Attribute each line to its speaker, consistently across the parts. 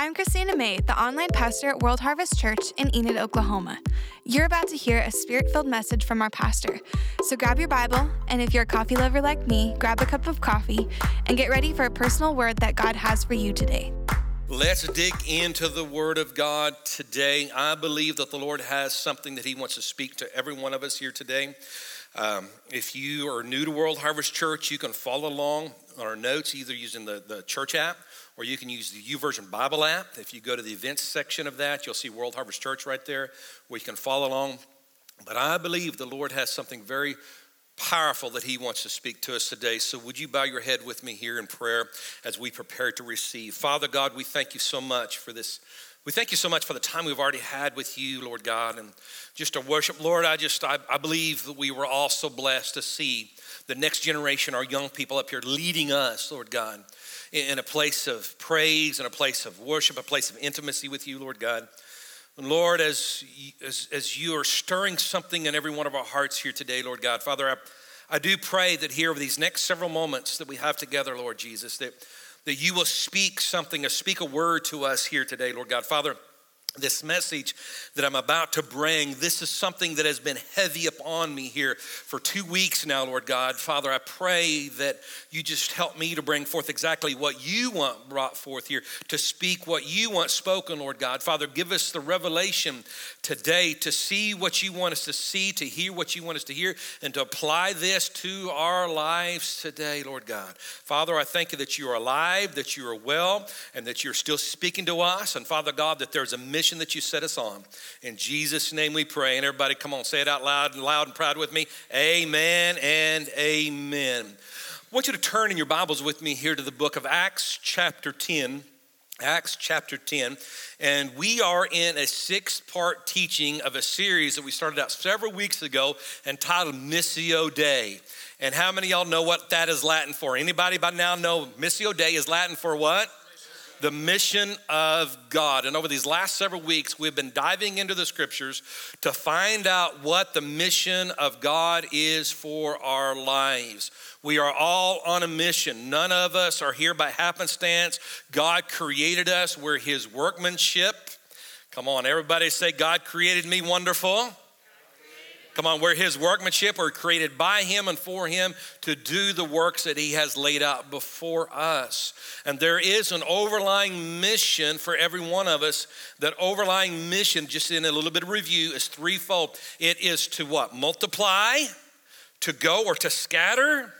Speaker 1: I'm Christina May, the online pastor at World Harvest Church in Enid, Oklahoma. You're about to hear a spirit filled message from our pastor. So grab your Bible, and if you're a coffee lover like me, grab a cup of coffee and get ready for a personal word that God has for you today.
Speaker 2: Let's dig into the Word of God today. I believe that the Lord has something that He wants to speak to every one of us here today. Um, if you are new to World Harvest Church, you can follow along on our notes either using the, the church app or you can use the YouVersion Bible app. If you go to the events section of that, you'll see World Harvest Church right there where you can follow along. But I believe the Lord has something very powerful that He wants to speak to us today. So, would you bow your head with me here in prayer as we prepare to receive? Father God, we thank you so much for this. We thank you so much for the time we've already had with you, Lord God, and just to worship. Lord, I just, I, I believe that we were all so blessed to see the next generation, our young people up here leading us, Lord God, in a place of praise, in a place of worship, a place of intimacy with you, Lord God. And Lord, as, as, as you are stirring something in every one of our hearts here today, Lord God, Father, I, I do pray that here over these next several moments that we have together, Lord Jesus, that, that you will speak something, or speak a word to us here today, Lord God. Father, this message that I'm about to bring, this is something that has been heavy upon me here for two weeks now, Lord God. Father, I pray that you just help me to bring forth exactly what you want brought forth here, to speak what you want spoken, Lord God. Father, give us the revelation today to see what you want us to see, to hear what you want us to hear, and to apply this to our lives today, Lord God. Father, I thank you that you are alive, that you are well, and that you're still speaking to us. And Father God, that there's a mission that you set us on. In Jesus' name we pray. And everybody, come on, say it out loud and loud and proud with me. Amen and amen. I want you to turn in your Bibles with me here to the book of Acts, chapter 10. Acts chapter 10. And we are in a six part teaching of a series that we started out several weeks ago entitled Missio Dei. And how many y'all know what that is Latin for? Anybody by now know Missio Dei is Latin for what? The mission of God. And over these last several weeks, we've been diving into the scriptures to find out what the mission of God is for our lives. We are all on a mission. None of us are here by happenstance. God created us, we're His workmanship. Come on, everybody say, God created me wonderful. Come on, we're his workmanship. We're created by him and for him to do the works that he has laid out before us. And there is an overlying mission for every one of us. That overlying mission, just in a little bit of review, is threefold. It is to what? Multiply, to go or to scatter,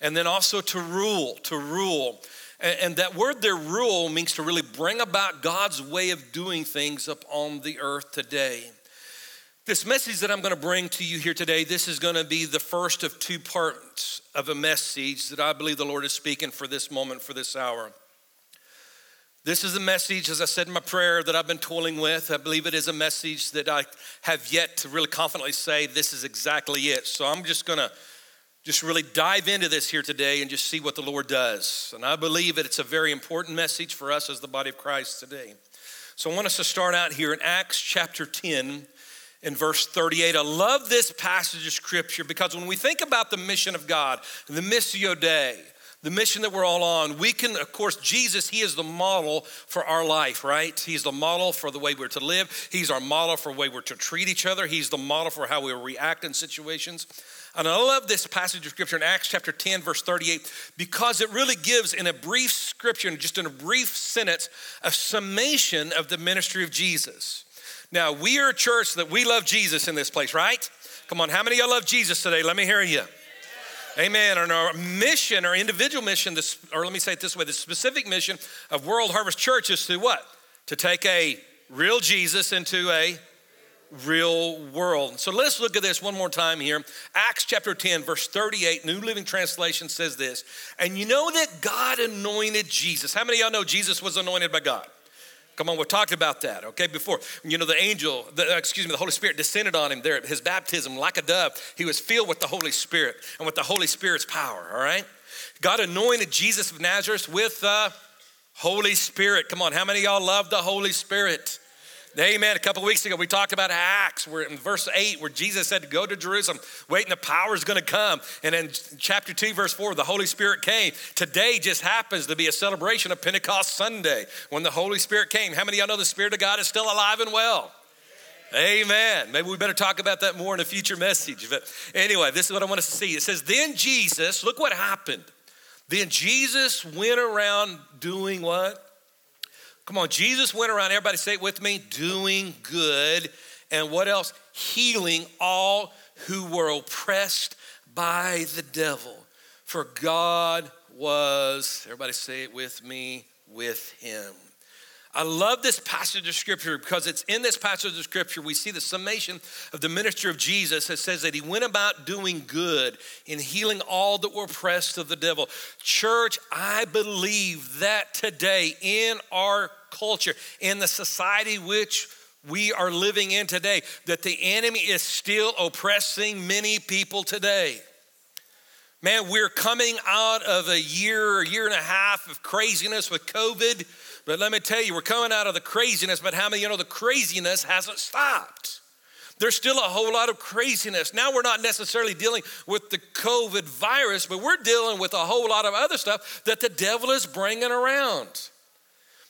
Speaker 2: and then also to rule, to rule. And that word there, rule, means to really bring about God's way of doing things upon the earth today. This message that I'm going to bring to you here today, this is going to be the first of two parts of a message that I believe the Lord is speaking for this moment, for this hour. This is a message, as I said in my prayer, that I've been toiling with. I believe it is a message that I have yet to really confidently say this is exactly it. So I'm just going to just really dive into this here today and just see what the Lord does. And I believe that it's a very important message for us as the body of Christ today. So I want us to start out here in Acts chapter 10 in verse 38. I love this passage of scripture because when we think about the mission of God, the Missio Dei, the mission that we're all on, we can, of course, Jesus, He is the model for our life, right? He's the model for the way we're to live. He's our model for the way we're to treat each other. He's the model for how we react in situations. And I love this passage of scripture in Acts chapter 10, verse 38, because it really gives in a brief scripture, just in a brief sentence, a summation of the ministry of Jesus. Now, we are a church that we love Jesus in this place, right? Come on, how many of y'all love Jesus today? Let me hear you. Amen. And our mission, our individual mission, this, or let me say it this way the specific mission of World Harvest Church is to what? To take a real Jesus into a real world. So let's look at this one more time here. Acts chapter 10, verse 38, New Living Translation says this. And you know that God anointed Jesus. How many of y'all know Jesus was anointed by God? Come on, we've talked about that, okay, before. You know, the angel, the, uh, excuse me, the Holy Spirit descended on him there at his baptism like a dove. He was filled with the Holy Spirit and with the Holy Spirit's power, all right? God anointed Jesus of Nazareth with the Holy Spirit. Come on, how many y'all love the Holy Spirit? Amen. A couple weeks ago, we talked about Acts, where in verse 8, where Jesus said to go to Jerusalem, waiting the power is going to come. And in chapter 2, verse 4, the Holy Spirit came. Today just happens to be a celebration of Pentecost Sunday when the Holy Spirit came. How many of y'all know the Spirit of God is still alive and well? Amen. Maybe we better talk about that more in a future message. But anyway, this is what I want to see. It says, Then Jesus, look what happened. Then Jesus went around doing what? Come on, Jesus went around, everybody say it with me, doing good. And what else? Healing all who were oppressed by the devil. For God was, everybody say it with me, with him. I love this passage of scripture because it's in this passage of scripture we see the summation of the ministry of Jesus. that says that he went about doing good in healing all that were oppressed of the devil. Church, I believe that today in our culture, in the society which we are living in today, that the enemy is still oppressing many people today. Man, we're coming out of a year, a year and a half of craziness with COVID. But let me tell you, we're coming out of the craziness, but how many you know the craziness hasn't stopped? There's still a whole lot of craziness. Now we're not necessarily dealing with the COVID virus, but we're dealing with a whole lot of other stuff that the devil is bringing around.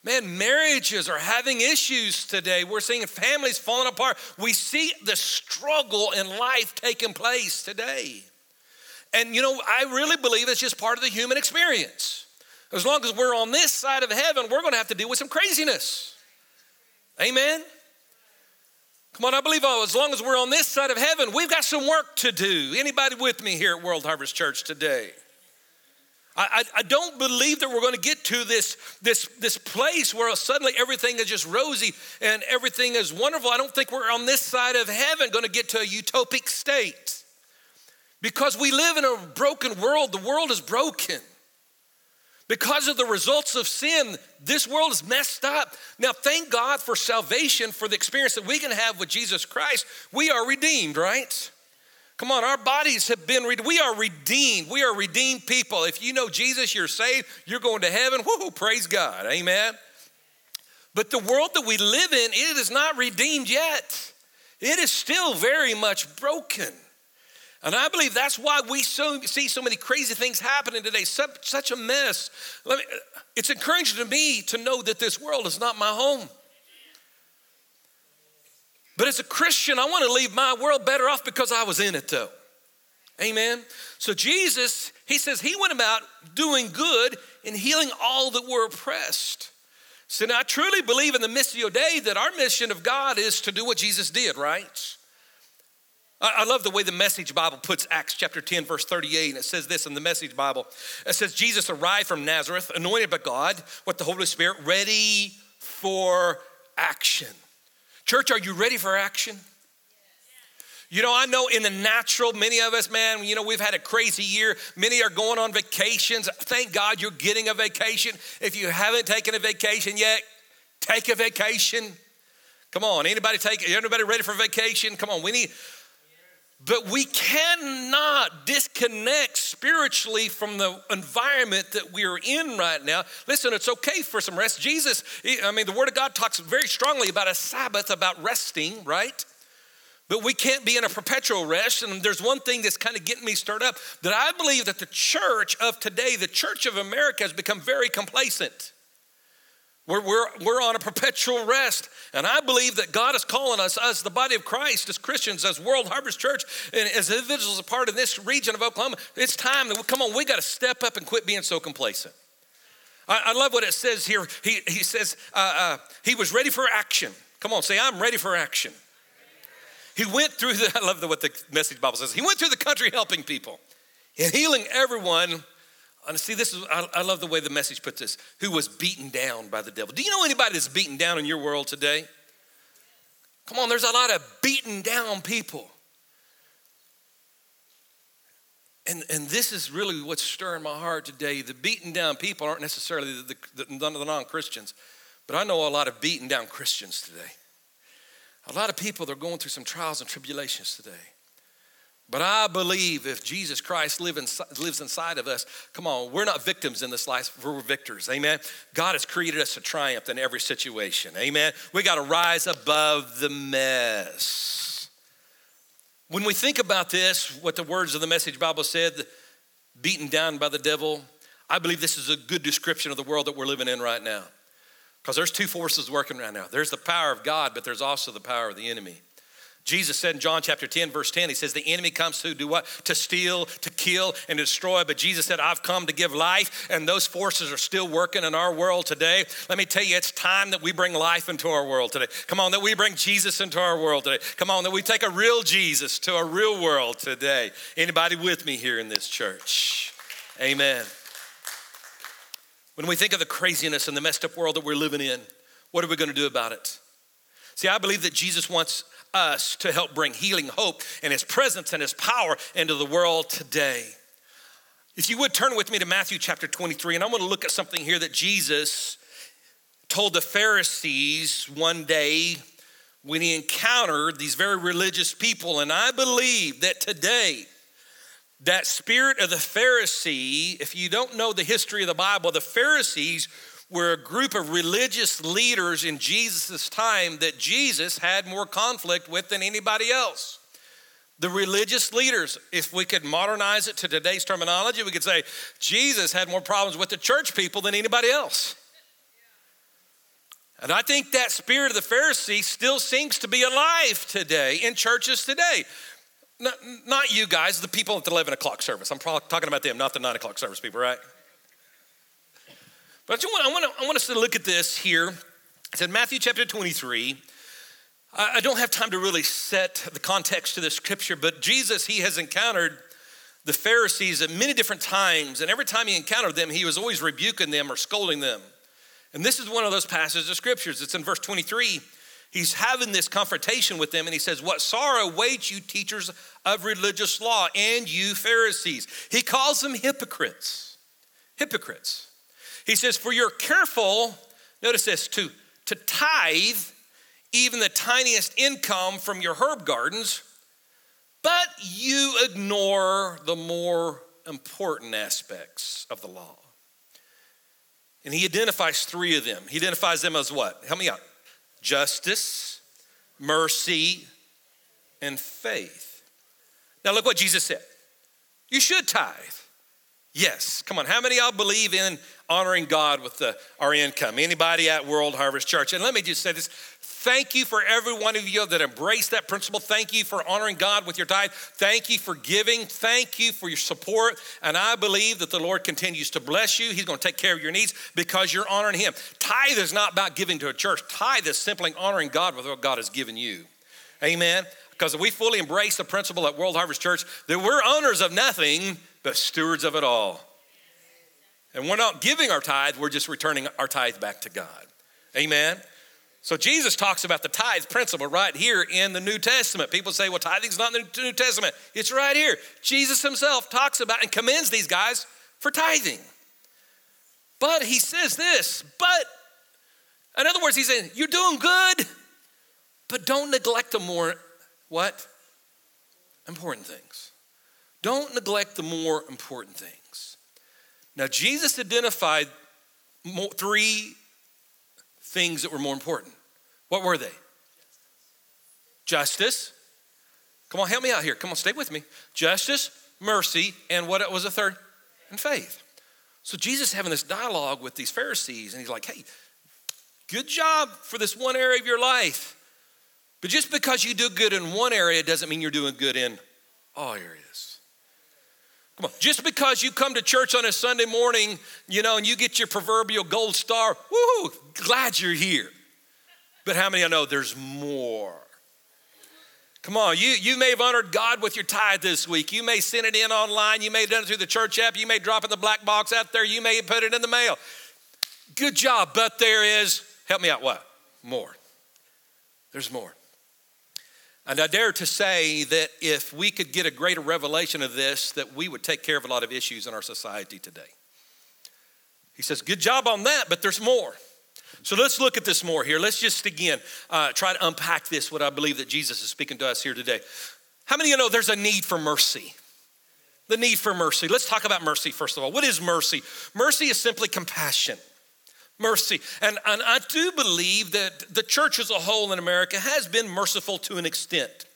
Speaker 2: Man, marriages are having issues today. We're seeing families falling apart. We see the struggle in life taking place today. And you know, I really believe it's just part of the human experience. As long as we're on this side of heaven, we're going to have to deal with some craziness. Amen? Come on, I believe oh, as long as we're on this side of heaven, we've got some work to do. Anybody with me here at World Harvest Church today? I, I, don't believe that we're going to get to this, this, this place where suddenly everything is just rosy and everything is wonderful. I don't think we're on this side of heaven going to get to a utopic state because we live in a broken world. The world is broken. Because of the results of sin, this world is messed up. Now, thank God for salvation, for the experience that we can have with Jesus Christ. We are redeemed, right? Come on, our bodies have been redeemed. We are redeemed. We are redeemed people. If you know Jesus, you're saved, you're going to heaven. Whoo, praise God. Amen. But the world that we live in, it is not redeemed yet. It is still very much broken. And I believe that's why we so, see so many crazy things happening today, such, such a mess. Me, it's encouraging to me to know that this world is not my home. But as a Christian, I want to leave my world better off because I was in it, though. Amen. So Jesus, he says he went about doing good and healing all that were oppressed. So now I truly believe in the Missio Dei that our mission of God is to do what Jesus did, right? I love the way the Message Bible puts Acts chapter 10, verse 38, and it says this in the Message Bible. It says, Jesus arrived from Nazareth, anointed by God with the Holy Spirit, ready for action. Church, are you ready for action? You know, I know in the natural, many of us, man, you know, we've had a crazy year. Many are going on vacations. Thank God you're getting a vacation. If you haven't taken a vacation yet, take a vacation. Come on, anybody take anybody ready for vacation? Come on, we need but we cannot disconnect spiritually from the environment that we're in right now. Listen, it's okay for some rest. Jesus, I mean, the Word of God talks very strongly about a Sabbath, about resting, right? But we can't be in a perpetual rest. And there's one thing that's kind of getting me stirred up that I believe that the church of today, the church of America, has become very complacent. We're, we're, we're on a perpetual rest. And I believe that God is calling us, as the body of Christ, as Christians, as World Harvest Church, and as individuals a part of this region of Oklahoma, it's time that, we, come on, we got to step up and quit being so complacent. I, I love what it says here. He, he says, uh, uh, he was ready for action. Come on, say, I'm ready for action. He went through the, I love the, what the message Bible says. He went through the country helping people and healing everyone and see, this is, I, I love the way the message puts this who was beaten down by the devil. Do you know anybody that's beaten down in your world today? Come on, there's a lot of beaten down people. And, and this is really what's stirring my heart today. The beaten down people aren't necessarily the, the, the, the non Christians, but I know a lot of beaten down Christians today. A lot of people that are going through some trials and tribulations today. But I believe if Jesus Christ live lives inside of us, come on, we're not victims in this life, we're victors. Amen. God has created us to triumph in every situation. Amen. We got to rise above the mess. When we think about this, what the words of the message Bible said, beaten down by the devil, I believe this is a good description of the world that we're living in right now. Because there's two forces working right now there's the power of God, but there's also the power of the enemy. Jesus said in John chapter 10, verse 10, he says, The enemy comes to do what? To steal, to kill, and destroy. But Jesus said, I've come to give life, and those forces are still working in our world today. Let me tell you, it's time that we bring life into our world today. Come on, that we bring Jesus into our world today. Come on, that we take a real Jesus to a real world today. Anybody with me here in this church? Amen. When we think of the craziness and the messed up world that we're living in, what are we going to do about it? See, I believe that Jesus wants us to help bring healing, hope, and His presence and His power into the world today. If you would turn with me to Matthew chapter 23, and I want to look at something here that Jesus told the Pharisees one day when he encountered these very religious people. And I believe that today, that spirit of the Pharisee, if you don't know the history of the Bible, the Pharisees were a group of religious leaders in Jesus' time that Jesus had more conflict with than anybody else. The religious leaders, if we could modernize it to today's terminology, we could say Jesus had more problems with the church people than anybody else. And I think that spirit of the Pharisee still seems to be alive today in churches today. Not, not you guys, the people at the 11 o'clock service. I'm talking about them, not the 9 o'clock service people, right? But I want, I, want to, I want us to look at this here. It's in Matthew chapter 23. I don't have time to really set the context to the scripture, but Jesus, he has encountered the Pharisees at many different times, and every time he encountered them, he was always rebuking them or scolding them. And this is one of those passages of scriptures. It's in verse 23. He's having this confrontation with them, and he says, What sorrow awaits you, teachers of religious law, and you, Pharisees? He calls them hypocrites. Hypocrites. He says, For you're careful, notice this, to, to tithe even the tiniest income from your herb gardens, but you ignore the more important aspects of the law. And he identifies three of them. He identifies them as what? Help me out justice, mercy, and faith. Now, look what Jesus said. You should tithe. Yes. Come on. How many of y'all believe in honoring God with the, our income? Anybody at World Harvest Church? And let me just say this. Thank you for every one of you that embrace that principle. Thank you for honoring God with your tithe. Thank you for giving. Thank you for your support. And I believe that the Lord continues to bless you. He's going to take care of your needs because you're honoring Him. Tithe is not about giving to a church, tithe is simply honoring God with what God has given you. Amen. Because we fully embrace the principle at World Harvest Church that we're owners of nothing but stewards of it all. And we're not giving our tithe, we're just returning our tithe back to God. Amen. So Jesus talks about the tithe principle right here in the New Testament. People say, well, tithing's not in the New Testament. It's right here. Jesus himself talks about and commends these guys for tithing. But he says this, but in other words, he's saying, you're doing good, but don't neglect the more what? Important things. Don't neglect the more important things. Now, Jesus identified three things that were more important. What were they? Justice. Come on, help me out here. Come on, stay with me. Justice, mercy, and what was the third? And faith. So Jesus having this dialogue with these Pharisees, and he's like, hey, good job for this one area of your life. But just because you do good in one area doesn't mean you're doing good in all areas. Come on, just because you come to church on a Sunday morning, you know, and you get your proverbial gold star, woo, glad you're here. But how many you know there's more? Come on, you, you may have honored God with your tithe this week. You may send it in online. You may have done it through the church app. You may drop it in the black box out there. You may put it in the mail. Good job. But there is, help me out, what? More. There's more. And I dare to say that if we could get a greater revelation of this, that we would take care of a lot of issues in our society today. He says, Good job on that, but there's more. So let's look at this more here. Let's just again uh, try to unpack this, what I believe that Jesus is speaking to us here today. How many of you know there's a need for mercy? The need for mercy. Let's talk about mercy first of all. What is mercy? Mercy is simply compassion. Mercy. And, and I do believe that the church as a whole in America has been merciful to an extent.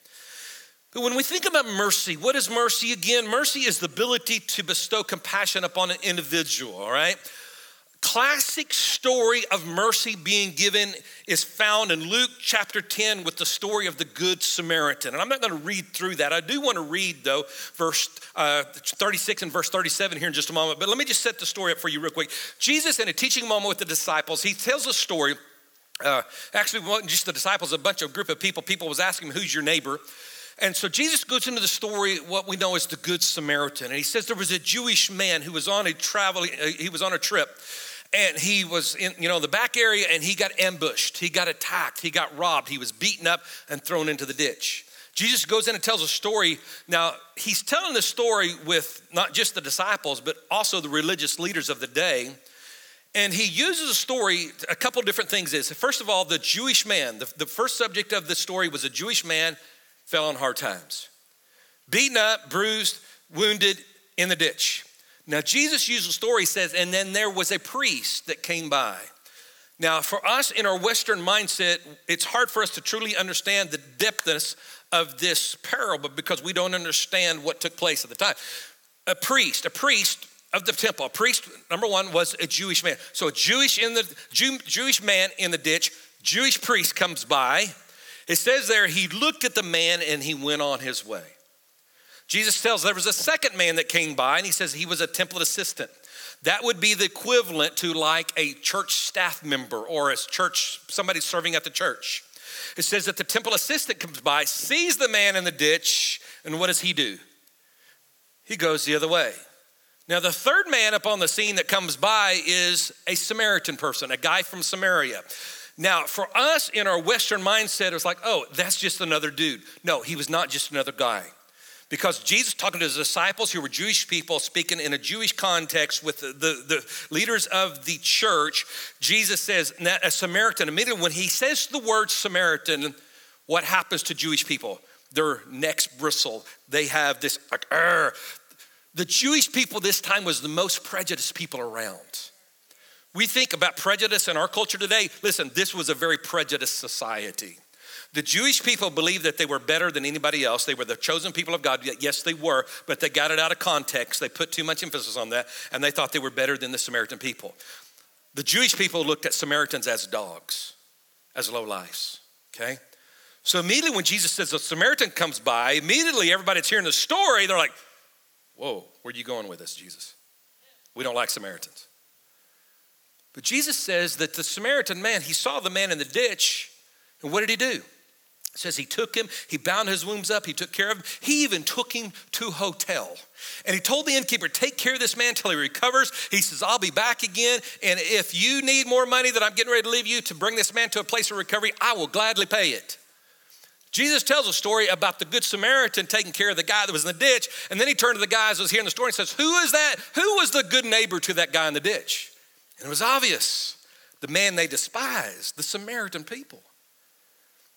Speaker 2: But when we think about mercy, what is mercy again? Mercy is the ability to bestow compassion upon an individual, all right? Classic story of mercy being given is found in Luke chapter 10 with the story of the Good Samaritan. And I'm not going to read through that. I do want to read, though, verse uh, 36 and verse 37 here in just a moment. But let me just set the story up for you real quick. Jesus, in a teaching moment with the disciples, he tells a story. Uh, actually, wasn't just the disciples, a bunch of group of people. People was asking him, Who's your neighbor? And so Jesus goes into the story, what we know as the Good Samaritan. And he says there was a Jewish man who was on a travel, uh, he was on a trip and he was in you know the back area and he got ambushed. He got attacked. He got robbed. He was beaten up and thrown into the ditch. Jesus goes in and tells a story. Now he's telling the story with not just the disciples but also the religious leaders of the day. And he uses a story a couple different things is first of all the jewish man the, the first subject of the story was a jewish man fell on hard times. Beaten up bruised wounded in the ditch now, Jesus a story, says, and then there was a priest that came by. Now, for us in our Western mindset, it's hard for us to truly understand the depthness of this parable because we don't understand what took place at the time. A priest, a priest of the temple, a priest, number one, was a Jewish man. So a Jewish in the Jew, Jewish man in the ditch, Jewish priest comes by. It says there, he looked at the man and he went on his way. Jesus tells there was a second man that came by and he says he was a temple assistant. That would be the equivalent to like a church staff member or a church, somebody serving at the church. It says that the temple assistant comes by, sees the man in the ditch, and what does he do? He goes the other way. Now, the third man up on the scene that comes by is a Samaritan person, a guy from Samaria. Now, for us in our Western mindset, it was like, oh, that's just another dude. No, he was not just another guy because Jesus talking to his disciples who were Jewish people speaking in a Jewish context with the, the, the, leaders of the church, Jesus says, a Samaritan, immediately when he says the word Samaritan, what happens to Jewish people? Their necks bristle. They have this, like, the Jewish people this time was the most prejudiced people around. We think about prejudice in our culture today. Listen, this was a very prejudiced society. The Jewish people believed that they were better than anybody else. They were the chosen people of God. Yes, they were, but they got it out of context. They put too much emphasis on that, and they thought they were better than the Samaritan people. The Jewish people looked at Samaritans as dogs, as low lives, okay? So immediately when Jesus says a Samaritan comes by, immediately everybody that's hearing the story, they're like, whoa, where are you going with this, Jesus? We don't like Samaritans. But Jesus says that the Samaritan man, he saw the man in the ditch, and what did he do? Says he took him, he bound his wounds up, he took care of him. He even took him to hotel. And he told the innkeeper, take care of this man till he recovers. He says, I'll be back again. And if you need more money that I'm getting ready to leave you to bring this man to a place of recovery, I will gladly pay it. Jesus tells a story about the Good Samaritan taking care of the guy that was in the ditch. And then he turned to the guys that was hearing the story and says, Who is that? Who was the good neighbor to that guy in the ditch? And it was obvious the man they despised, the Samaritan people.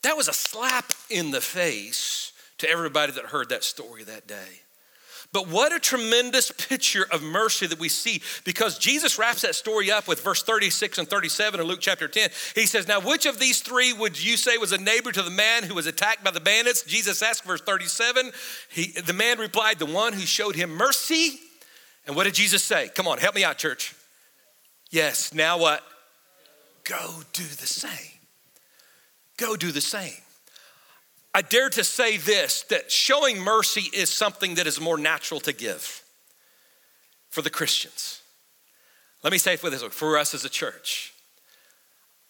Speaker 2: That was a slap in the face to everybody that heard that story that day. But what a tremendous picture of mercy that we see because Jesus wraps that story up with verse 36 and 37 in Luke chapter 10. He says, Now, which of these three would you say was a neighbor to the man who was attacked by the bandits? Jesus asked, verse 37. He, the man replied, The one who showed him mercy. And what did Jesus say? Come on, help me out, church. Yes, now what? Go do the same. Go do the same. I dare to say this that showing mercy is something that is more natural to give for the Christians. Let me say it for this for us as a church.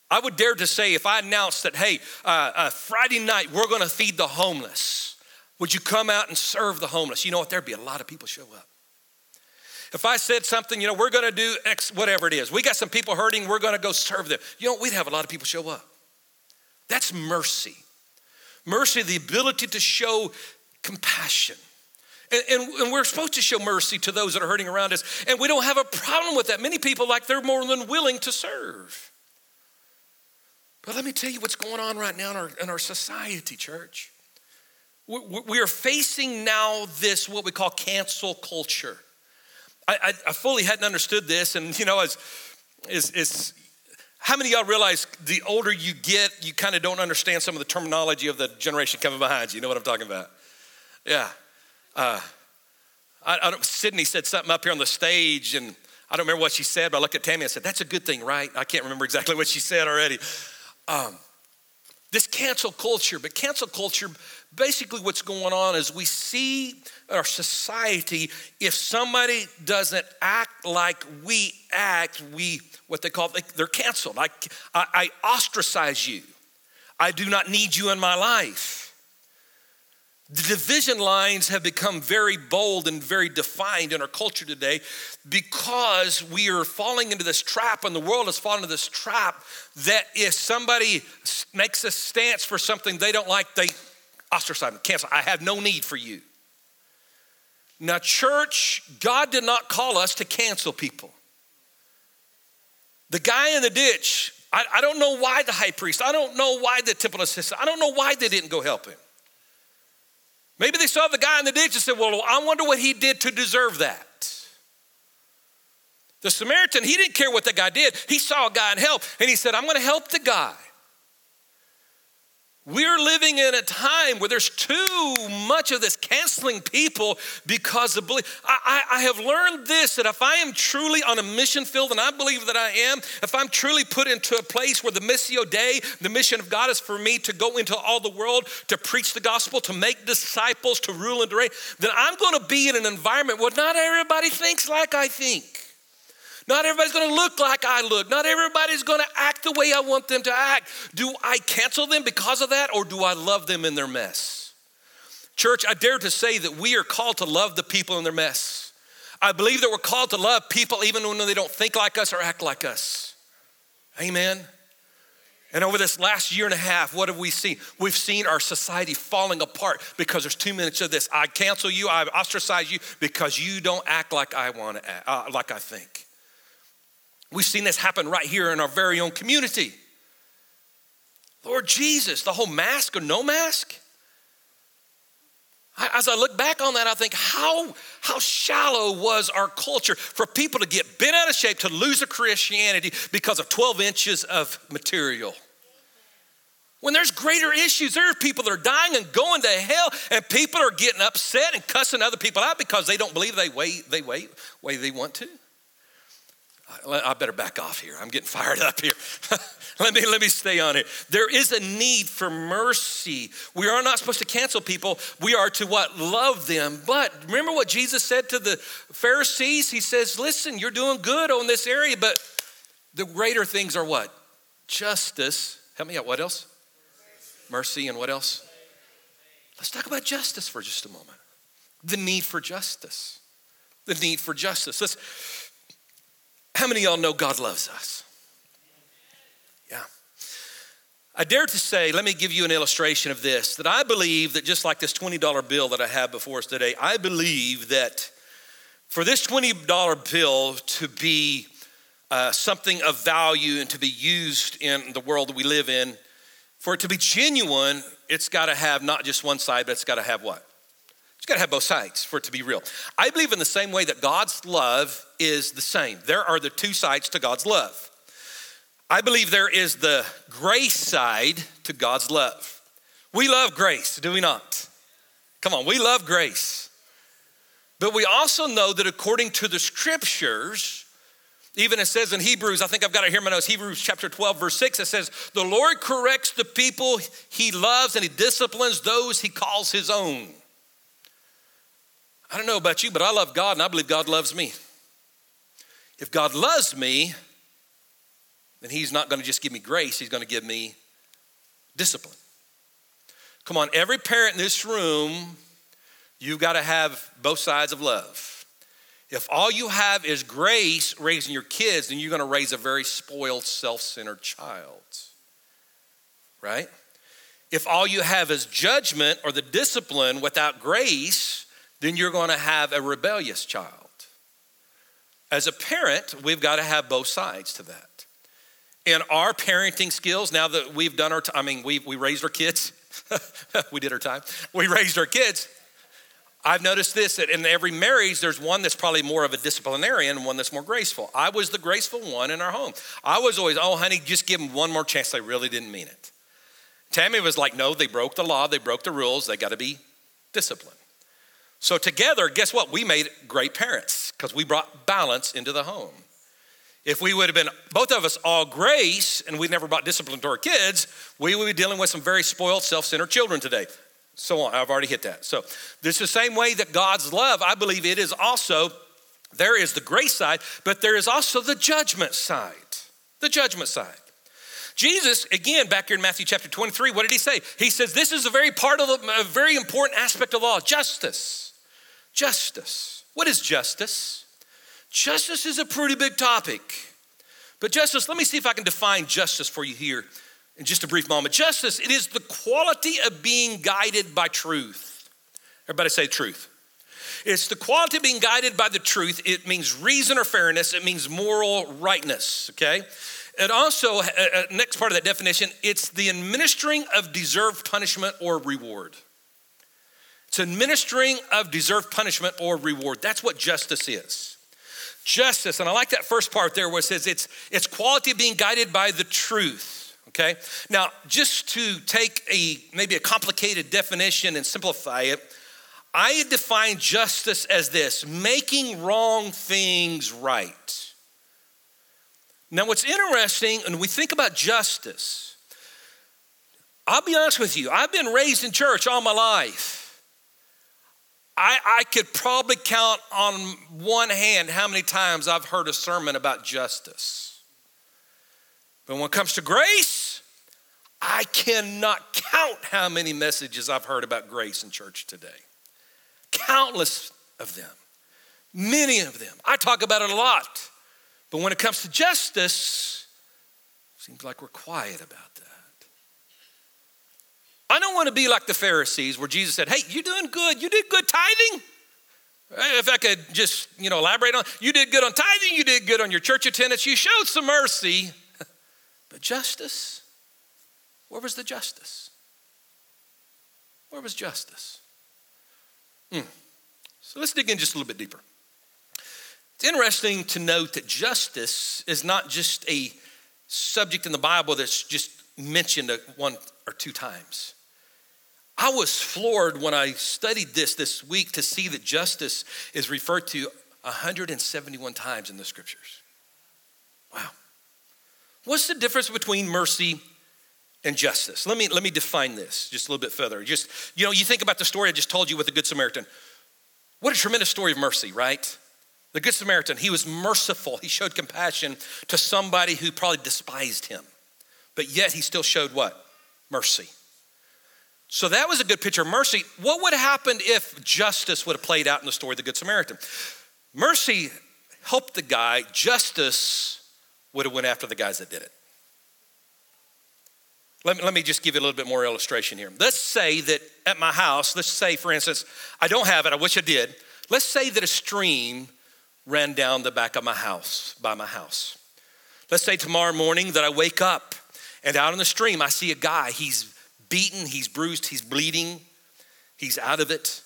Speaker 2: I would dare to say if I announced that, hey, uh, uh, Friday night we're going to feed the homeless, would you come out and serve the homeless? You know what? There'd be a lot of people show up. If I said something, you know, we're going to do X, whatever it is, we got some people hurting, we're going to go serve them. You know, we'd have a lot of people show up. That's mercy. Mercy, the ability to show compassion. And, and, and, we're supposed to show mercy to those that are hurting around us. And we don't have a problem with that. Many people, like, they're more than willing to serve. But let me tell you what's going on right now in our, in our society, church. We are facing now this, what we call cancel culture. I, I, I fully hadn't understood this, and you know, as, as, as how many y'all realize the older you get, you kind of don't understand some of the terminology of the generation coming behind you? You know what I'm talking about? Yeah. Uh, I, I Sydney said something up here on the stage, and I don't remember what she said, but I looked at Tammy and said, That's a good thing, right? I can't remember exactly what she said already. Um, this cancel culture, but cancel culture, basically what's going on is we see our society, if somebody doesn't act like we act, we, what they call, they're canceled. I, I, I ostracize you. I do not need you in my life. The division lines have become very bold and very defined in our culture today because we are falling into this trap, and the world has fallen into this trap that if somebody makes a stance for something they don't like, they ostracize cancel. I have no need for you. Now, church, God did not call us to cancel people. The guy in the ditch, I, I don't know why the high priest, I don't know why the temple assistant, I don't know why they didn't go help him. Maybe they saw the guy in the ditch and said, Well, I wonder what he did to deserve that. The Samaritan, he didn't care what the guy did. He saw a guy in help and he said, I'm going to help the guy. We're living in a time where there's too much of this canceling people because of belief. I, I, I, have learned this that if I am truly on a mission field, and I believe that I am, if I'm truly put into a place where the Missio Dei, the mission of God is for me to go into all the world, to preach the gospel, to make disciples, to rule and to reign, then I'm going to be in an environment where not everybody thinks like I think. Not everybody's gonna look like I look. Not everybody's gonna act the way I want them to act. Do I cancel them because of that, or do I love them in their mess? Church, I dare to say that we are called to love the people in their mess. I believe that we're called to love people even when they don't think like us or act like us. Amen. And over this last year and a half, what have we seen? We've seen our society falling apart because there's two minutes of this. I cancel you, I ostracize you because you don't act like I want to act, uh, like I think. We've seen this happen right here in our very own community. Lord Jesus, the whole mask or no mask. As I look back on that, I think how, how shallow was our culture for people to get bent out of shape, to lose a Christianity because of 12 inches of material. When there's greater issues, there are people that are dying and going to hell, and people are getting upset and cussing other people out because they don't believe they wait, they wait, way they want to. I better back off here. I'm getting fired up here. let me let me stay on it. There is a need for mercy. We are not supposed to cancel people. We are to what? Love them. But remember what Jesus said to the Pharisees? He says, "Listen, you're doing good on this area, but the greater things are what? Justice. Help me out. What else? Mercy and what else? Let's talk about justice for just a moment. The need for justice. The need for justice. Let's how many y'all know God loves us? Yeah. I dare to say, let me give you an illustration of this that I believe that just like this $20 bill that I have before us today, I believe that for this $20 bill to be uh, something of value and to be used in the world that we live in, for it to be genuine, it's got to have not just one side, but it's got to have what? Got to have both sides for it to be real. I believe in the same way that God's love is the same. There are the two sides to God's love. I believe there is the grace side to God's love. We love grace, do we not? Come on, we love grace. But we also know that according to the scriptures, even it says in Hebrews, I think I've got it here in my notes, Hebrews chapter 12, verse 6, it says, The Lord corrects the people he loves and he disciplines those he calls his own. I don't know about you, but I love God and I believe God loves me. If God loves me, then He's not going to just give me grace, He's going to give me discipline. Come on, every parent in this room, you've got to have both sides of love. If all you have is grace raising your kids, then you're going to raise a very spoiled, self centered child. Right? If all you have is judgment or the discipline without grace, then you're going to have a rebellious child. As a parent, we've got to have both sides to that. In our parenting skills, now that we've done our, I mean, we we raised our kids, we did our time. We raised our kids. I've noticed this that in every marriage, there's one that's probably more of a disciplinarian and one that's more graceful. I was the graceful one in our home. I was always, oh, honey, just give them one more chance. They really didn't mean it. Tammy was like, no, they broke the law, they broke the rules, they got to be disciplined. So together, guess what? We made great parents because we brought balance into the home. If we would have been both of us all grace and we never brought discipline to our kids, we would be dealing with some very spoiled, self centered children today so on. I've already hit that. So, this is the same way that God's love, I believe it is also, there is the grace side, but there is also the judgment side. The judgment side. Jesus, again, back here in Matthew chapter 23, what did he say? He says, This is a very part of the, a very important aspect of law justice. Justice. What is justice? Justice is a pretty big topic. But justice, let me see if I can define justice for you here in just a brief moment. Justice, it is the quality of being guided by truth. Everybody say truth. It's the quality of being guided by the truth. It means reason or fairness, it means moral rightness, okay? And also, uh, uh, next part of that definition, it's the administering of deserved punishment or reward. It's administering of deserved punishment or reward. That's what justice is. Justice, and I like that first part there where it says it's, it's quality of being guided by the truth okay? Now, just to take a maybe a complicated definition and simplify it, I define justice as this making wrong things right. Now, what's interesting, when we think about justice, I'll be honest with you, I've been raised in church all my life. I, I could probably count on one hand how many times I've heard a sermon about justice. But when it comes to grace, I cannot count how many messages I've heard about grace in church today. Countless of them, many of them. I talk about it a lot. But when it comes to justice, seems like we're quiet about that. I don't want to be like the Pharisees where Jesus said, Hey, you're doing good. You did good tithing. If I could just, you know, elaborate on, you did good on tithing, you did good on your church attendance, you showed some mercy. But justice, where was the justice? Where was justice? Hmm. So let's dig in just a little bit deeper. It's interesting to note that justice is not just a subject in the Bible that's just mentioned one or two times. I was floored when I studied this this week to see that justice is referred to 171 times in the scriptures. Wow. What's the difference between mercy and justice. Let me, let me define this just a little bit further. Just, you know, you think about the story I just told you with the Good Samaritan. What a tremendous story of mercy, right? The Good Samaritan, he was merciful. He showed compassion to somebody who probably despised him. But yet he still showed what? Mercy. So that was a good picture of mercy. What would have happened if justice would have played out in the story of the Good Samaritan? Mercy helped the guy, justice would have went after the guys that did it. Let me, let me just give you a little bit more illustration here. Let's say that at my house, let's say, for instance, I don't have it, I wish I did. Let's say that a stream ran down the back of my house, by my house. Let's say tomorrow morning that I wake up and out in the stream I see a guy. He's beaten, he's bruised, he's bleeding, he's out of it.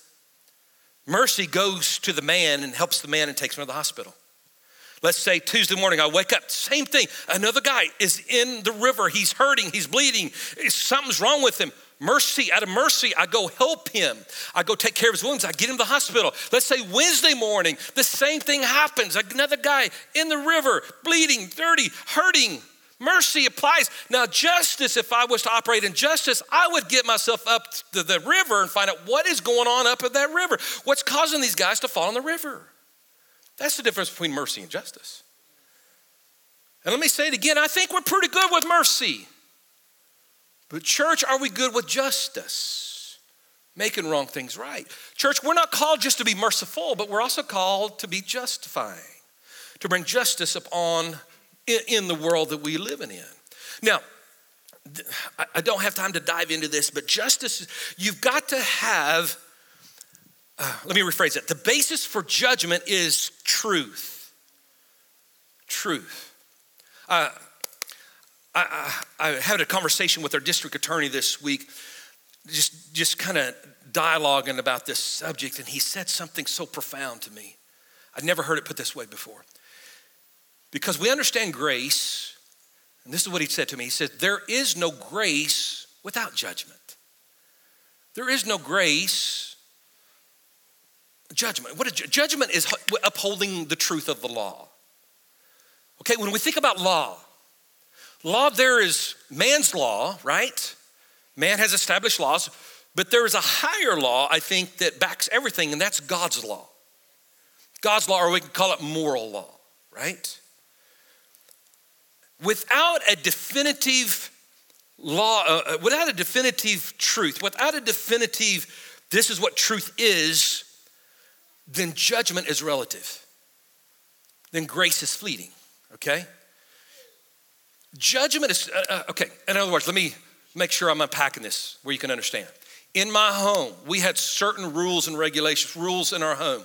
Speaker 2: Mercy goes to the man and helps the man and takes him to the hospital. Let's say Tuesday morning, I wake up, same thing. Another guy is in the river. He's hurting, he's bleeding. Something's wrong with him. Mercy, out of mercy, I go help him. I go take care of his wounds. I get him to the hospital. Let's say Wednesday morning, the same thing happens. Another guy in the river, bleeding, dirty, hurting. Mercy applies. Now, justice, if I was to operate in justice, I would get myself up to the river and find out what is going on up at that river. What's causing these guys to fall in the river? That's the difference between mercy and justice. And let me say it again I think we're pretty good with mercy. But, church, are we good with justice? Making wrong things right. Church, we're not called just to be merciful, but we're also called to be justifying, to bring justice upon in the world that we live in. Now, I don't have time to dive into this, but justice, you've got to have uh, let me rephrase it. The basis for judgment is truth. Truth. Uh, I, I, I, had a conversation with our district attorney this week. just, just kind of dialoguing about this subject, and he said something so profound to me. I'd never heard it put this way before. Because we understand grace, and this is what he said to me. He said, There is no grace without judgment. There is no grace. Judgment. What judgment is upholding the truth of the law. Okay, when we think about law, law there is man's law, right? Man has established laws, but there is a higher law, I think, that backs everything, and that's God's law. God's law, or we can call it moral law, right? Without a definitive law, uh, uh, without a definitive truth, without a definitive, this is what truth is, then judgment is relative. Then grace is fleeting, okay? Judgment is, uh, uh, okay, in other words, let me make sure I'm unpacking this where you can understand. In my home, we had certain rules and regulations, rules in our home.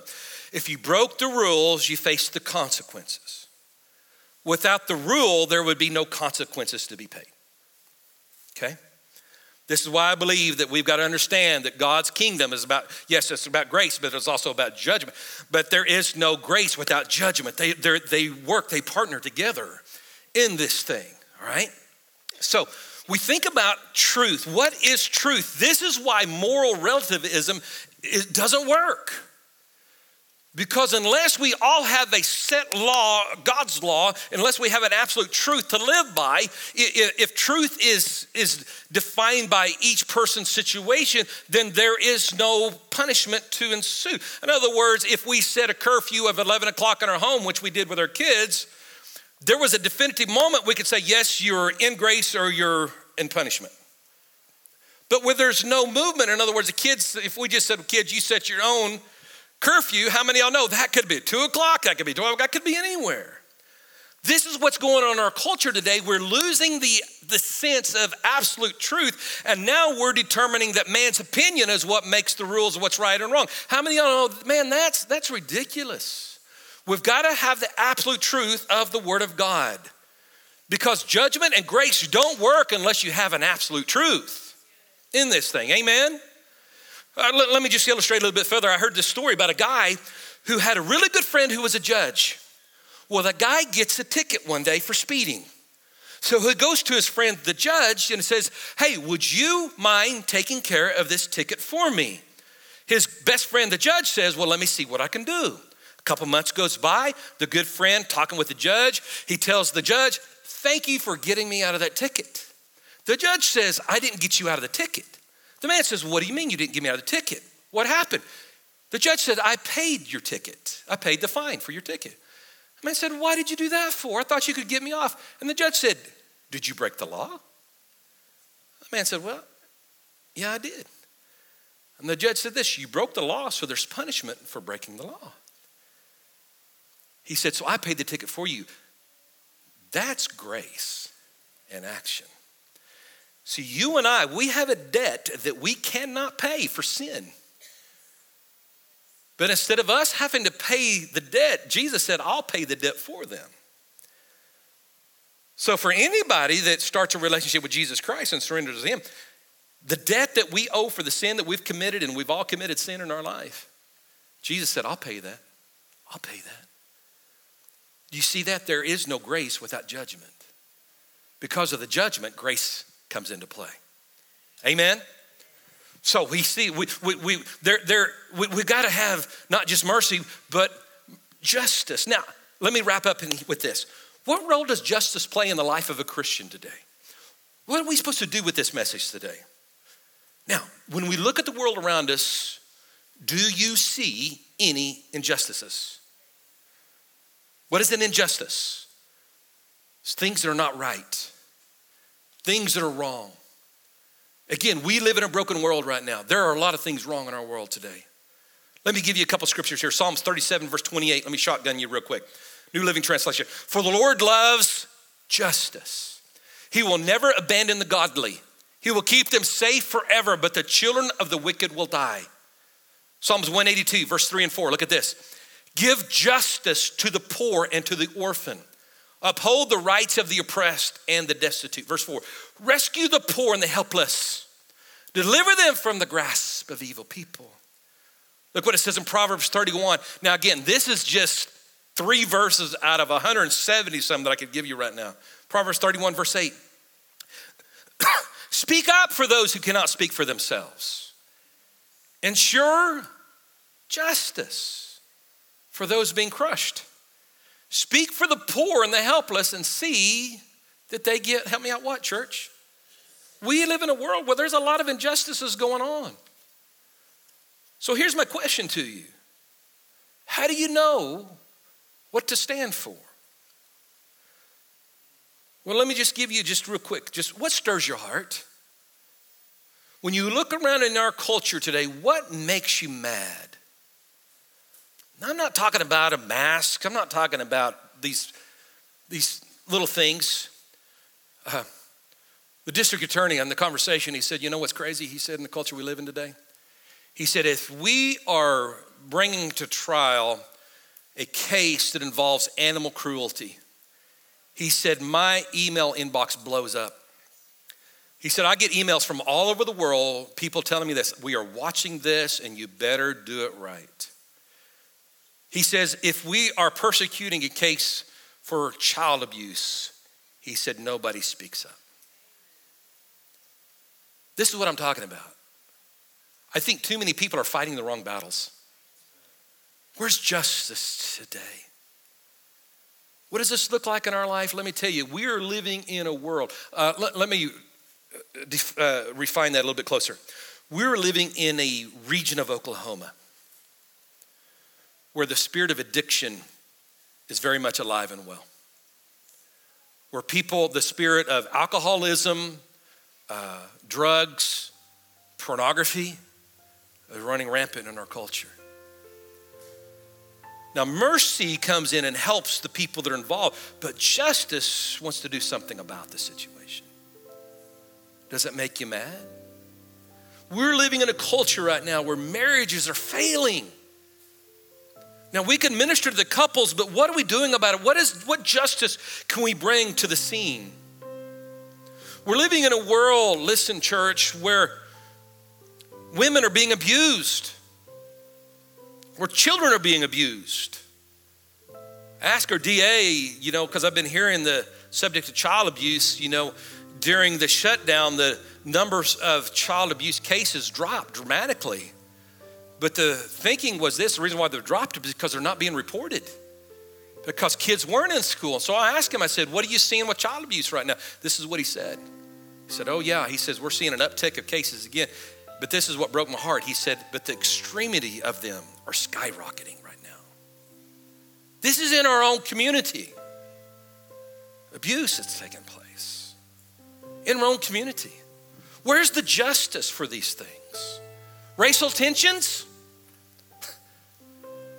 Speaker 2: If you broke the rules, you faced the consequences. Without the rule, there would be no consequences to be paid. Okay? This is why I believe that we've got to understand that God's kingdom is about, yes, it's about grace, but it's also about judgment. But there is no grace without judgment. They, they work, they partner together in this thing, all right? So we think about truth. What is truth? This is why moral relativism doesn't work. Because unless we all have a set law, God's law, unless we have an absolute truth to live by, if truth is, is defined by each person's situation, then there is no punishment to ensue. In other words, if we set a curfew of 11 o'clock in our home, which we did with our kids, there was a definitive moment we could say, yes, you're in grace or you're in punishment. But where there's no movement, in other words, the kids, if we just said, kids, you set your own curfew, how many y'all know that could be 2 o'clock, that could be 12, that could be anywhere. This is what's going on in our culture today. We're losing the, the sense of absolute truth, and now we're determining that man's opinion is what makes the rules of what's right and wrong. How many y'all know, man, that's, that's ridiculous. We've got to have the absolute truth of the Word of God because judgment and grace don't work unless you have an absolute truth in this thing. Amen? Uh, let, let me just illustrate a little bit further. I heard this story about a guy who had a really good friend who was a judge. Well, the guy gets a ticket one day for speeding. So he goes to his friend, the judge, and says, Hey, would you mind taking care of this ticket for me? His best friend, the judge, says, Well, let me see what I can do. A couple months goes by, the good friend talking with the judge, he tells the judge, Thank you for getting me out of that ticket. The judge says, I didn't get you out of the ticket. The man says, What do you mean you didn't get me out of the ticket? What happened? The judge said, I paid your ticket. I paid the fine for your ticket. The man said, Why did you do that for? I thought you could get me off. And the judge said, Did you break the law? The man said, Well, yeah, I did. And the judge said this You broke the law, so there's punishment for breaking the law. He said, So I paid the ticket for you. That's grace in action. See, you and I, we have a debt that we cannot pay for sin. But instead of us having to pay the debt, Jesus said, I'll pay the debt for them. So, for anybody that starts a relationship with Jesus Christ and surrenders to Him, the debt that we owe for the sin that we've committed, and we've all committed sin in our life, Jesus said, I'll pay that. I'll pay that. You see that? There is no grace without judgment. Because of the judgment, grace comes into play. Amen? So we see, we, we, we, there, there, we, we got to have not just mercy, but justice. Now, let me wrap up in, with this. What role does justice play in the life of a Christian today? What are we supposed to do with this message today? Now, when we look at the world around us, do you see any injustices? What is an injustice? It's things that are not right things that are wrong. Again, we live in a broken world right now. There are a lot of things wrong in our world today. Let me give you a couple scriptures here. Psalms 37, verse 28. Let me shotgun you real quick. New Living Translation. For the Lord loves justice. He will never abandon the godly. He will keep them safe forever, but the children of the wicked will die. Psalms 182, verse 3 and 4. Look at this. Give justice to the poor and to the orphan Uphold the rights of the oppressed and the destitute. Verse 4 Rescue the poor and the helpless. Deliver them from the grasp of evil people. Look what it says in Proverbs 31. Now, again, this is just three verses out of 170 some that I could give you right now. Proverbs 31, verse 8. speak up for those who cannot speak for themselves. Ensure justice for those being crushed. Speak for the poor and the helpless and see that they get, help me out, what, church? We live in a world where there's a lot of injustices going on. So here's my question to you How do you know what to stand for? Well, let me just give you just real quick, just what stirs your heart? When you look around in our culture today, what makes you mad? I'm not talking about a mask. I'm not talking about these, these little things. Uh, the district attorney on the conversation, he said, You know what's crazy? He said, in the culture we live in today, he said, if we are bringing to trial a case that involves animal cruelty, he said, my email inbox blows up. He said, I get emails from all over the world, people telling me this. We are watching this and you better do it right. He says, if we are persecuting a case for child abuse, he said, nobody speaks up. This is what I'm talking about. I think too many people are fighting the wrong battles. Where's justice today? What does this look like in our life? Let me tell you, we are living in a world. Uh, let, let, me uh, uh, refine that a little bit closer. We're living in a region of Oklahoma where the spirit of addiction is very much alive and well. Where people, the spirit of alcoholism, uh, drugs, pornography, is running rampant in our culture. Now, mercy comes in and helps the people that are involved, but justice wants to do something about the situation. Does it make you mad? We're living in a culture right now where marriages are failing. Now we can minister to the couples, but what are we doing about it? What is what justice can we bring to the scene? We're living in a world, listen, church, where women are being abused, where children are being abused. Ask our DA, you know, because I've been hearing the subject of child abuse, you know, during the shutdown, the numbers of child abuse cases dropped dramatically. But the thinking was this the reason why they're dropped is because they're not being reported. Because kids weren't in school. So I asked him, I said, What are you seeing with child abuse right now? This is what he said. He said, Oh, yeah. He says, We're seeing an uptick of cases again. But this is what broke my heart. He said, But the extremity of them are skyrocketing right now. This is in our own community. Abuse that's taking place in our own community. Where's the justice for these things? Racial tensions?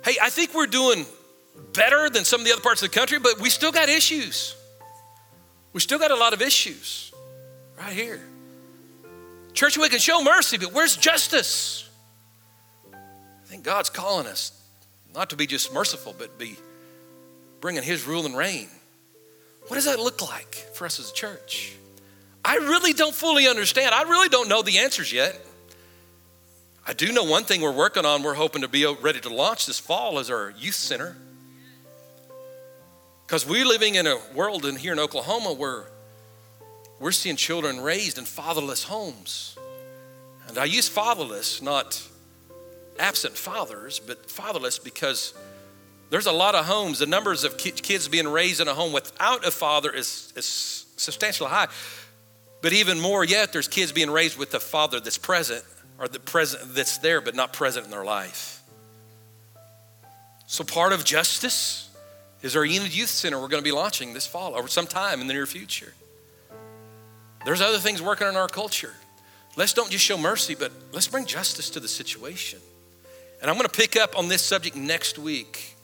Speaker 2: Hey, I think we're doing better than some of the other parts of the country, but we still got issues. We still got a lot of issues right here. Church, we can show mercy, but where's justice? I think God's calling us not to be just merciful, but be bringing His rule and reign. What does that look like for us as a church? I really don't fully understand. I really don't know the answers yet. I do know one thing we're working on, we're hoping to be ready to launch this fall is our youth center. Because we're living in a world in here in Oklahoma where we're seeing children raised in fatherless homes. And I use fatherless, not absent fathers, but fatherless because there's a lot of homes. The numbers of kids being raised in a home without a father is, is substantially high. But even more yet, there's kids being raised with a father that's present or the present that's there but not present in their life. So part of justice is our Enid Youth Center we're going to be launching this fall or sometime in the near future. There's other things working in our culture. Let's don't just show mercy, but let's bring justice to the situation. And I'm going to pick up on this subject next week.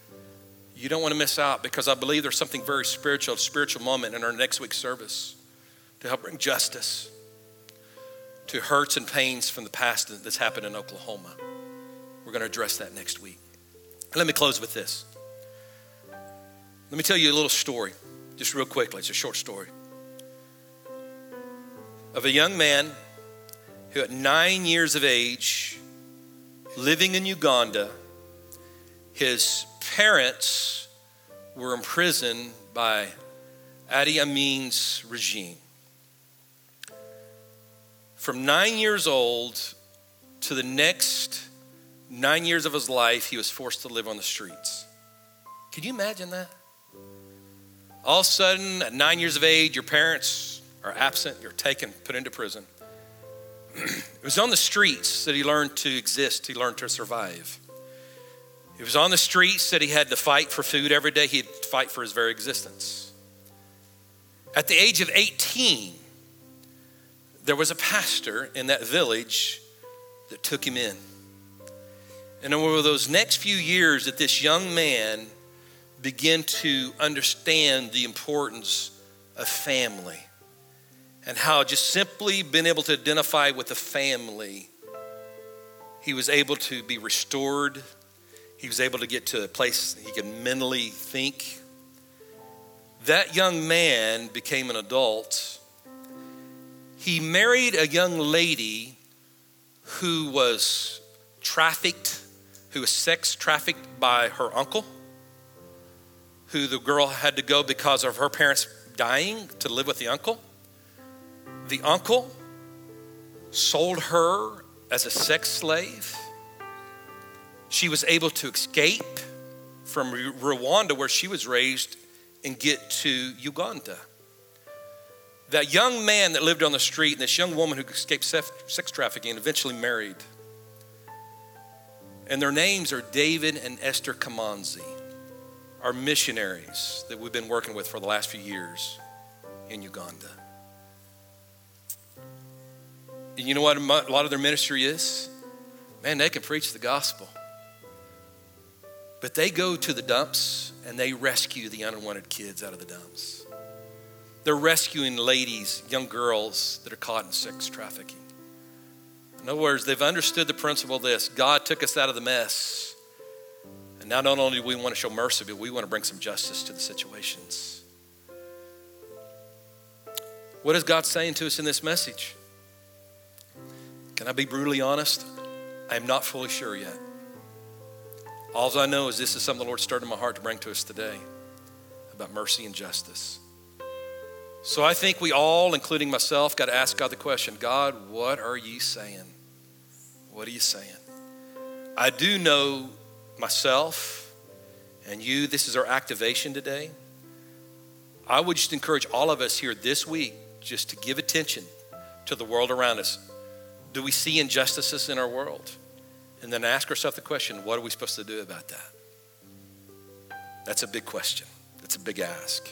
Speaker 2: You don't want to miss out because I believe there's something very spiritual, spiritual moment in our next week's service to help bring justice to hurts and pains from the past that's happened in Oklahoma. We're going to address that next week. Let me close with this. Let me tell you a little story, just real quickly. It's a short story of a young man who, at nine years of age, living in Uganda, his parents were imprisoned by Idi Amin's regime. From nine years old to the next nine years of his life, he was forced to live on the streets. Can you imagine that? All of a sudden, at nine years of age, your parents are absent, you're taken, put into prison. it was on the streets that he learned to exist, he learned to survive. It was on the streets that he had to fight for food every day, he had to fight for his very existence. At the age of 18, there was a pastor in that village that took him in. And over those next few years, that this young man began to understand the importance of family and how just simply being able to identify with the family, he was able to be restored. He was able to get to a place he could mentally think. That young man became an adult. He married a young lady who was trafficked, who was sex trafficked by her uncle, who the girl had to go because of her parents dying to live with the uncle the uncle sold her as a sex slave. She was able to escape from Rwanda, where she was raised, and get to Uganda. That young man that lived on the street and this young woman who escaped sex trafficking eventually married. And their names are David and Esther Kamanzi, our missionaries that we've been working with for the last few years in Uganda. And you know what a lot of their ministry is? Man, they can preach the gospel. But they go to the dumps and they rescue the unwanted kids out of the dumps. They're rescuing ladies, young girls that are caught in sex trafficking. In other words, they've understood the principle of this God took us out of the mess. And now not only do we want to show mercy, but we want to bring some justice to the situations. What is God saying to us in this message? Can I be brutally honest? I am not fully sure yet. All I know is this is something the Lord stirred in my heart to bring to us today about mercy and justice. So I think we all, including myself, got to ask God the question God, what are you saying? What are you saying? I do know myself and you, this is our activation today. I would just encourage all of us here this week just to give attention to the world around us. Do we see injustices in our world? And then ask ourselves the question what are we supposed to do about that? That's a big question. That's a big ask.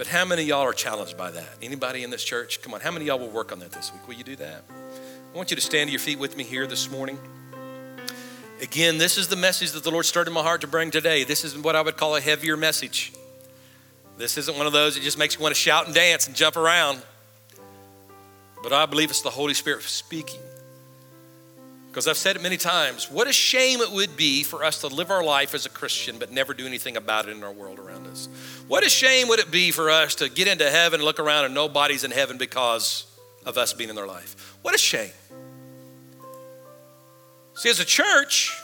Speaker 2: But how many y'all are challenged by that? Anybody in this church? Come on, how many y'all will work on that this week? Will you do that? I want you to stand to your feet with me here this morning. Again, this is the message that the Lord started in my heart to bring today. This is what I would call a heavier message. This isn't one of those that just makes you want to shout and dance and jump around. But I believe it's the Holy Spirit speaking. Because I've said it many times what a shame it would be for us to live our life as a Christian but never do anything about it in our world around us. What a shame would it be for us to get into heaven, and look around, and nobody's in heaven because of us being in their life. What a shame. See, as a church,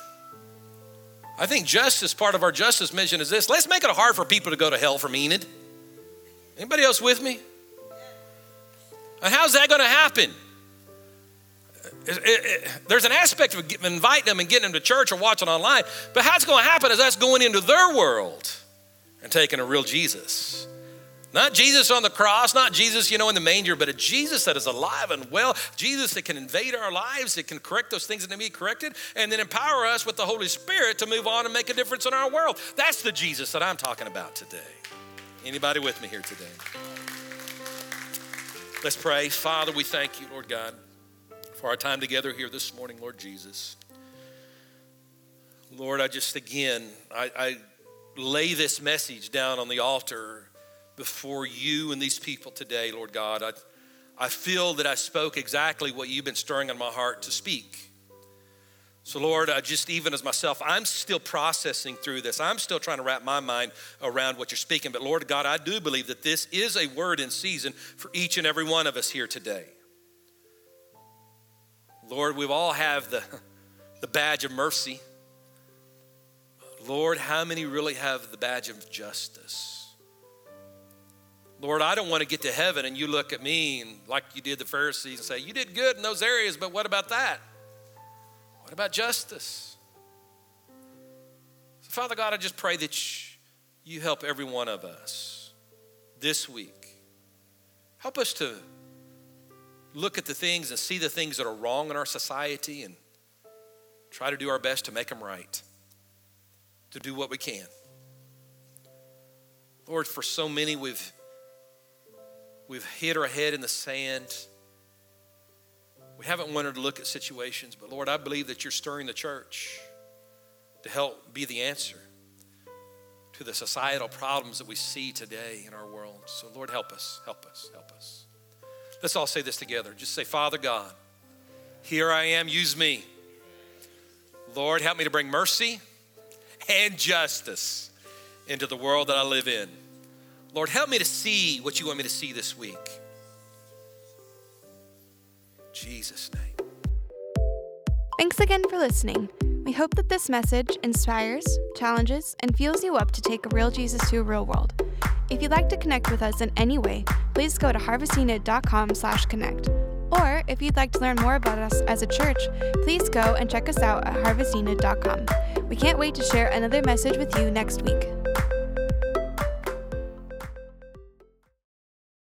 Speaker 2: I think justice, part of our justice mission is this let's make it hard for people to go to hell from Enid. Anybody else with me? And how's that going to happen? It, it, it, there's an aspect of inviting them and getting them to church or watching online, but how it's going to happen is us going into their world and taking a real Jesus. Not Jesus on the cross, not Jesus, you know, in the manger, but a Jesus that is alive and well, Jesus that can invade our lives, that can correct those things that need to be corrected, and then empower us with the Holy Spirit to move on and make a difference in our world. That's the Jesus that I'm talking about today. Anybody with me here today? Let's pray. Father, we thank you, Lord God, for our time together here this morning, Lord Jesus. Lord, I just again, I, I lay this message down on the altar before you and these people today, Lord God. I, I feel that I spoke exactly what you've been stirring on my heart to speak. So, Lord, I just even as myself, I'm still processing through this. I'm still trying to wrap my mind around what you're speaking. But, Lord God, I do believe that this is a word in season for each and every one of us here today. Lord, we all have the, the badge of mercy. Lord, how many really have the badge of justice? Lord, I don't want to get to heaven and you look at me and like you did the Pharisees and say, You did good in those areas, but what about that? What about justice? So, Father God, I just pray that you help every one of us this week. Help us to look at the things and see the things that are wrong in our society and try to do our best to make them right, to do what we can. Lord, for so many we've we've hit our head in the sand. We haven't wanted to look at situations, but Lord, I believe that you're stirring the church to help be the answer to the societal problems that we see today in our world. So, Lord, help us, help us, help us. Let's all say this together. Just say, Father God, here I am, use me. Lord, help me to bring mercy and justice into the world that I live in. Lord, help me to see what you want me to see this week. In Jesus' name.
Speaker 1: Thanks again for listening. We hope that this message inspires, challenges, and fuels you up to take a real Jesus to a real world. If you'd like to connect with us in any way, please go to harvestenid.com slash connect. Or if you'd like to learn more about us as a church, please go and check us out at harvestenid.com. We can't wait to share another message with you next week.